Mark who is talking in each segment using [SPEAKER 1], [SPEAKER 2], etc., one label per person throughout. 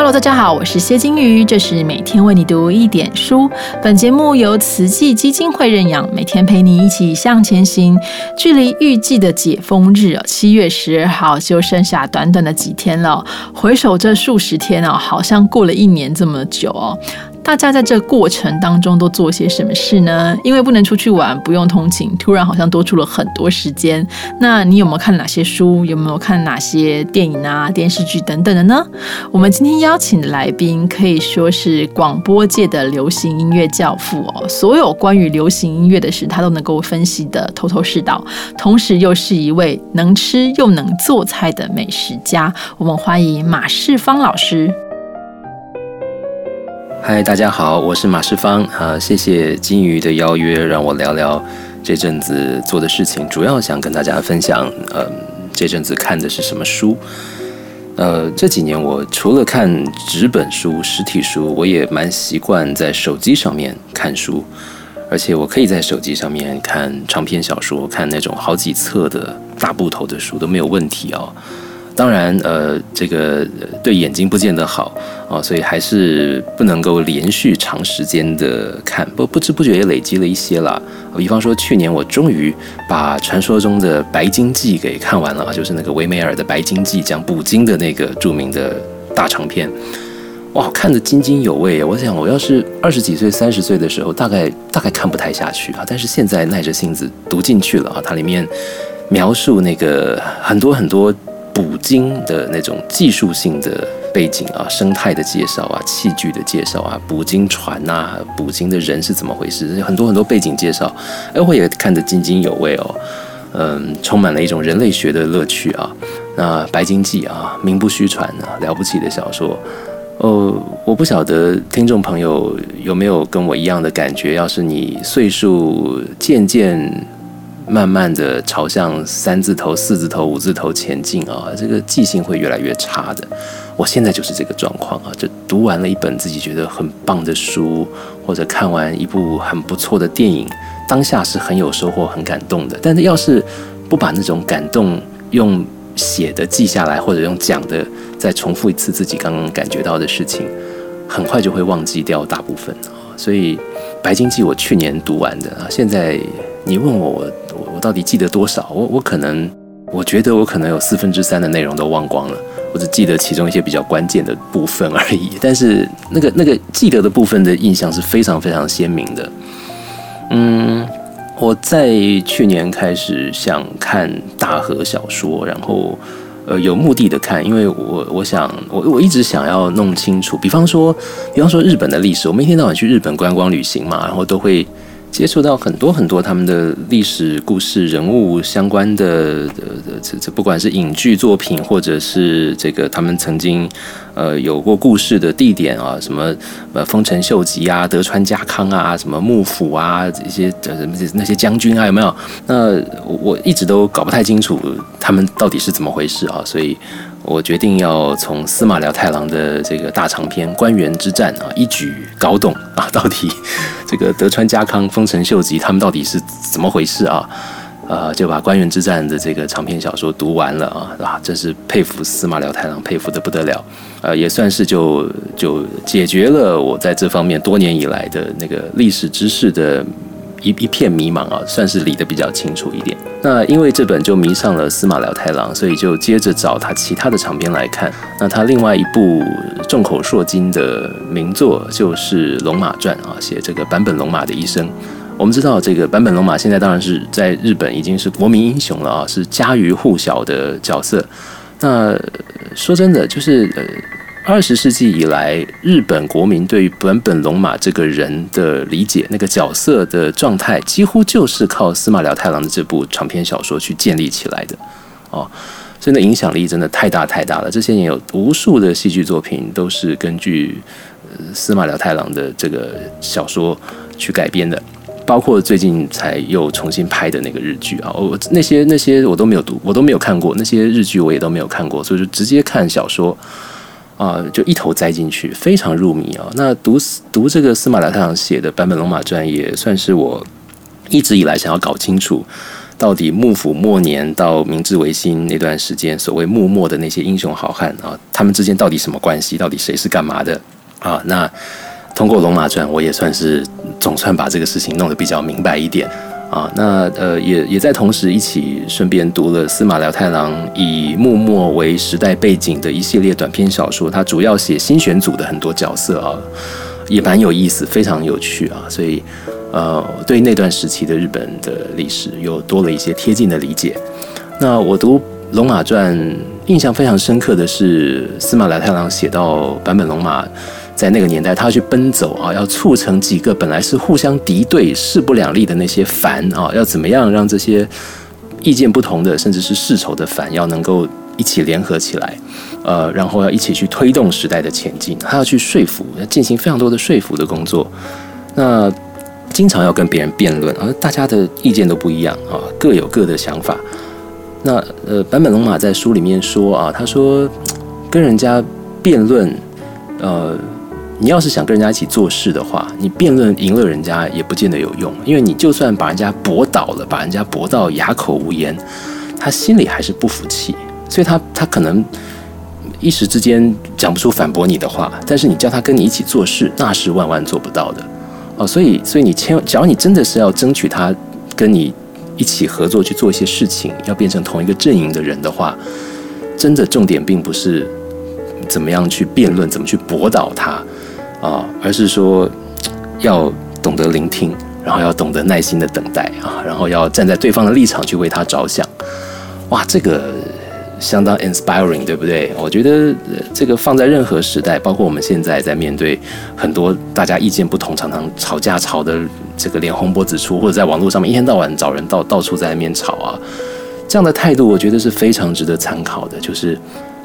[SPEAKER 1] Hello，大家好，我是谢金鱼，这是每天为你读一点书。本节目由慈济基金会认养，每天陪你一起向前行。距离预计的解封日七月十二号就剩下短短的几天了。回首这数十天哦，好像过了一年这么久哦。大家在这过程当中都做些什么事呢？因为不能出去玩，不用通勤，突然好像多出了很多时间。那你有没有看哪些书？有没有看哪些电影啊、电视剧等等的呢？我们今天邀请的来宾可以说是广播界的流行音乐教父哦，所有关于流行音乐的事，他都能够分析的头头是道，同时又是一位能吃又能做菜的美食家。我们欢迎马世芳老师。
[SPEAKER 2] 嗨，大家好，我是马世芳啊，谢谢金鱼的邀约，让我聊聊这阵子做的事情。主要想跟大家分享，呃，这阵子看的是什么书。呃，这几年我除了看纸本书、实体书，我也蛮习惯在手机上面看书，而且我可以在手机上面看长篇小说，看那种好几册的大部头的书都没有问题哦。当然，呃，这个对眼睛不见得好啊，所以还是不能够连续长时间的看，不不知不觉也累积了一些了。比方说，去年我终于把传说中的《白鲸记》给看完了，就是那个维梅尔的《白鲸记》，讲捕鲸的那个著名的大长篇，哇，看得津津有味。我想，我要是二十几岁、三十岁的时候，大概大概看不太下去啊，但是现在耐着性子读进去了啊，它里面描述那个很多很多。捕鲸的那种技术性的背景啊，生态的介绍啊，器具的介绍啊，捕鲸船呐，捕鲸的人是怎么回事？很多很多背景介绍，哎，我也看得津津有味哦。嗯，充满了一种人类学的乐趣啊。那《白鲸记》啊，名不虚传啊，了不起的小说。哦，我不晓得听众朋友有没有跟我一样的感觉？要是你岁数渐渐。慢慢的朝向三字头、四字头、五字头前进啊，这个记性会越来越差的。我现在就是这个状况啊，就读完了一本自己觉得很棒的书，或者看完一部很不错的电影，当下是很有收获、很感动的。但是要是不把那种感动用写的记下来，或者用讲的再重复一次自己刚刚感觉到的事情，很快就会忘记掉大部分。所以《白鲸记》我去年读完的啊，现在你问我。我到底记得多少？我我可能，我觉得我可能有四分之三的内容都忘光了，我只记得其中一些比较关键的部分而已。但是那个那个记得的部分的印象是非常非常鲜明的。嗯，我在去年开始想看大河小说，然后呃有目的的看，因为我我想我我一直想要弄清楚，比方说比方说日本的历史，我们一天到晚去日本观光旅行嘛，然后都会。接触到很多很多他们的历史故事、人物相关的这这不管是影剧作品，或者是这个他们曾经呃有过故事的地点啊，什么呃丰臣秀吉啊、德川家康啊、什么幕府啊这些呃那些将军啊有没有？那我一直都搞不太清楚他们到底是怎么回事啊，所以。我决定要从司马辽太郎的这个大长篇《官员之战》啊，一举搞懂啊，到底这个德川家康、丰臣秀吉他们到底是怎么回事啊？呃，就把《官员之战》的这个长篇小说读完了啊，啊，真是佩服司马辽太郎，佩服的不得了。呃，也算是就就解决了我在这方面多年以来的那个历史知识的。一一片迷茫啊，算是理得比较清楚一点。那因为这本就迷上了司马辽太郎，所以就接着找他其他的长篇来看。那他另外一部众口铄金的名作就是《龙马传》啊，写这个坂本龙马的一生。我们知道这个坂本龙马现在当然是在日本已经是国民英雄了啊，是家喻户晓的角色。那说真的，就是呃。二十世纪以来，日本国民对于本本龙马这个人的理解，那个角色的状态，几乎就是靠司马辽太郎的这部长篇小说去建立起来的。哦，所以那影响力真的太大太大了。这些年有无数的戏剧作品都是根据司马辽太郎的这个小说去改编的，包括最近才又重新拍的那个日剧啊，我那些那些我都没有读，我都没有看过那些日剧，我也都没有看过，所以就直接看小说。啊，就一头栽进去，非常入迷啊。那读读这个司马辽太郎写的《版本龙马传》，也算是我一直以来想要搞清楚到底幕府末年到明治维新那段时间，所谓幕末的那些英雄好汉啊，他们之间到底什么关系？到底谁是干嘛的啊？那通过《龙马传》，我也算是总算把这个事情弄得比较明白一点啊。那呃，也也在同时一起顺便读了司马辽太郎以幕末为时代背景的一系列短篇小说，他主要写新选组的很多角色啊，也蛮有意思，非常有趣啊，所以。呃，对那段时期的日本的历史又多了一些贴近的理解。那我读《龙马传》，印象非常深刻的是司马辽太郎写到坂本龙马在那个年代，他要去奔走啊，要促成几个本来是互相敌对、势不两立的那些藩啊，要怎么样让这些意见不同的，甚至是世仇的藩，要能够一起联合起来，呃，然后要一起去推动时代的前进。他要去说服，要进行非常多的说服的工作。那经常要跟别人辩论，而大家的意见都不一样啊，各有各的想法。那呃，坂本龙马在书里面说啊，他说跟人家辩论，呃，你要是想跟人家一起做事的话，你辩论赢了人家也不见得有用，因为你就算把人家驳倒了，把人家驳到哑口无言，他心里还是不服气，所以他他可能一时之间讲不出反驳你的话，但是你叫他跟你一起做事，那是万万做不到的。哦，所以，所以你千，只要你真的是要争取他跟你一起合作去做一些事情，要变成同一个阵营的人的话，真的重点并不是怎么样去辩论，怎么去驳倒他啊，而是说要懂得聆听，然后要懂得耐心的等待啊，然后要站在对方的立场去为他着想。哇，这个。相当 inspiring，对不对？我觉得这个放在任何时代，包括我们现在在面对很多大家意见不同、常常吵架吵的这个脸红脖子粗，或者在网络上面一天到晚找人到到处在那边吵啊，这样的态度，我觉得是非常值得参考的。就是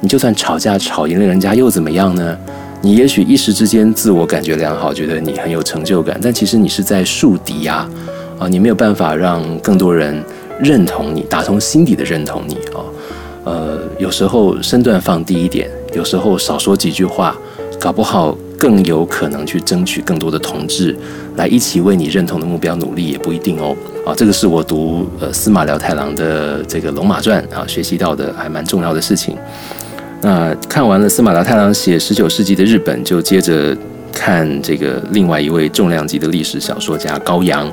[SPEAKER 2] 你就算吵架吵赢了人家又怎么样呢？你也许一时之间自我感觉良好，觉得你很有成就感，但其实你是在树敌呀！啊，你没有办法让更多人认同你，打从心底的认同你啊。呃，有时候身段放低一点，有时候少说几句话，搞不好更有可能去争取更多的同志来一起为你认同的目标努力，也不一定哦。啊，这个是我读呃司马辽太郎的这个《龙马传》啊学习到的还蛮重要的事情。那看完了司马达太郎写十九世纪的日本，就接着看这个另外一位重量级的历史小说家高阳。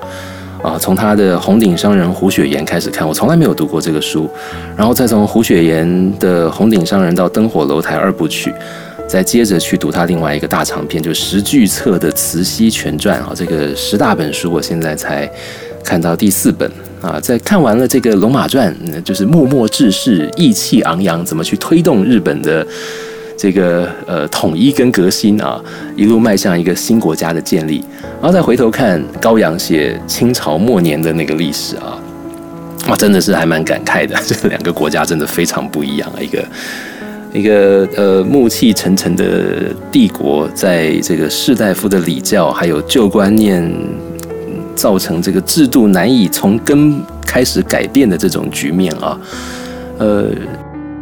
[SPEAKER 2] 啊，从他的《红顶商人胡雪岩》开始看，我从来没有读过这个书，然后再从胡雪岩的《红顶商人》到《灯火楼台二部曲》，再接着去读他另外一个大长篇，就十巨册的《慈禧全传》啊，这个十大本书，我现在才看到第四本啊，在看完了这个《龙马传》，就是默默志士意气昂扬，怎么去推动日本的。这个呃统一跟革新啊，一路迈向一个新国家的建立，然后再回头看高阳写清朝末年的那个历史啊，哇，真的是还蛮感慨的。这两个国家真的非常不一样，一个一个呃暮气沉沉的帝国，在这个士大夫的礼教还有旧观念造成这个制度难以从根开始改变的这种局面啊，呃。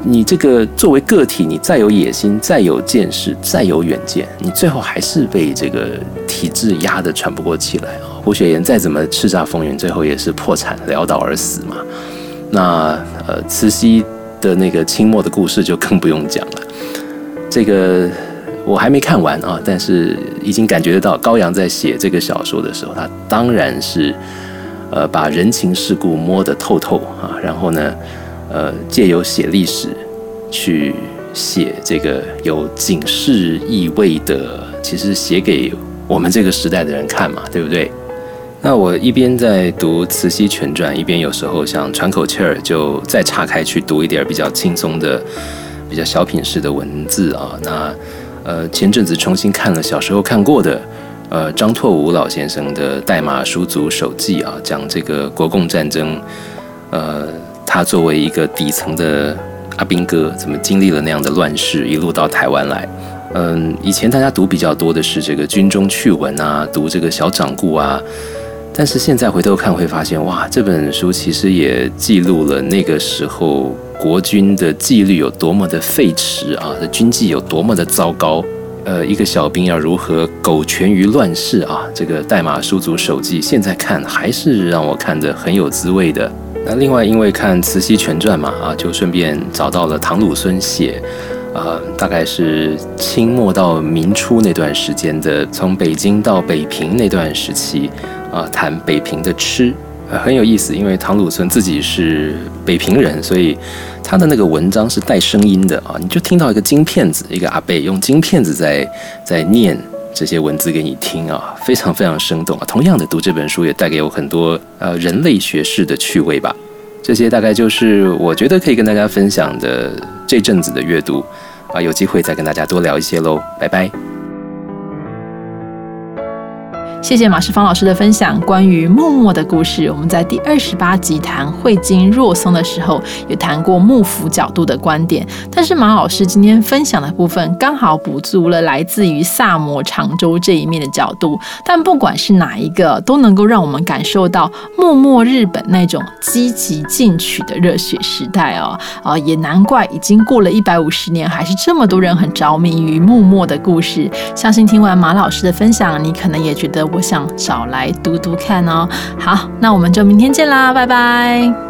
[SPEAKER 2] 你这个作为个体，你再有野心、再有见识、再有远见，你最后还是被这个体制压得喘不过气来啊！胡雪岩再怎么叱咤风云，最后也是破产潦倒而死嘛。那呃，慈禧的那个清末的故事就更不用讲了。这个我还没看完啊，但是已经感觉得到高阳在写这个小说的时候，他当然是呃把人情世故摸得透透啊，然后呢。呃，借由写历史，去写这个有警示意味的，其实写给我们这个时代的人看嘛，对不对？那我一边在读《慈禧全传》，一边有时候想喘口气儿，就再岔开去读一点比较轻松的、比较小品式的文字啊。那呃，前阵子重新看了小时候看过的，呃，张拓武老先生的《代码书族手记》啊，讲这个国共战争，呃。他作为一个底层的阿兵哥，怎么经历了那样的乱世，一路到台湾来？嗯，以前大家读比较多的是这个军中趣闻啊，读这个小掌故啊，但是现在回头看会发现，哇，这本书其实也记录了那个时候国军的纪律有多么的废弛啊，的军纪有多么的糟糕。呃，一个小兵要如何苟全于乱世啊？这个代码书族手记，现在看还是让我看得很有滋味的。那另外因为看《慈禧全传》嘛，啊，就顺便找到了唐鲁孙写，呃，大概是清末到明初那段时间的，从北京到北平那段时期，啊，谈北平的吃。很有意思，因为唐鲁孙自己是北平人，所以他的那个文章是带声音的啊，你就听到一个金片子，一个阿贝用金片子在在念这些文字给你听啊，非常非常生动啊。同样的，读这本书也带给我很多呃人类学式的趣味吧。这些大概就是我觉得可以跟大家分享的这阵子的阅读啊，有机会再跟大家多聊一些喽，拜拜。
[SPEAKER 1] 谢谢马世芳老师的分享，关于木墨的故事。我们在第二十八集谈慧经若松的时候，有谈过幕府角度的观点。但是马老师今天分享的部分，刚好补足了来自于萨摩长州这一面的角度。但不管是哪一个，都能够让我们感受到幕末日本那种积极进取的热血时代哦。啊，也难怪已经过了一百五十年，还是这么多人很着迷于幕末的故事。相信听完马老师的分享，你可能也觉得。我想找来读读看哦。好，那我们就明天见啦，拜拜。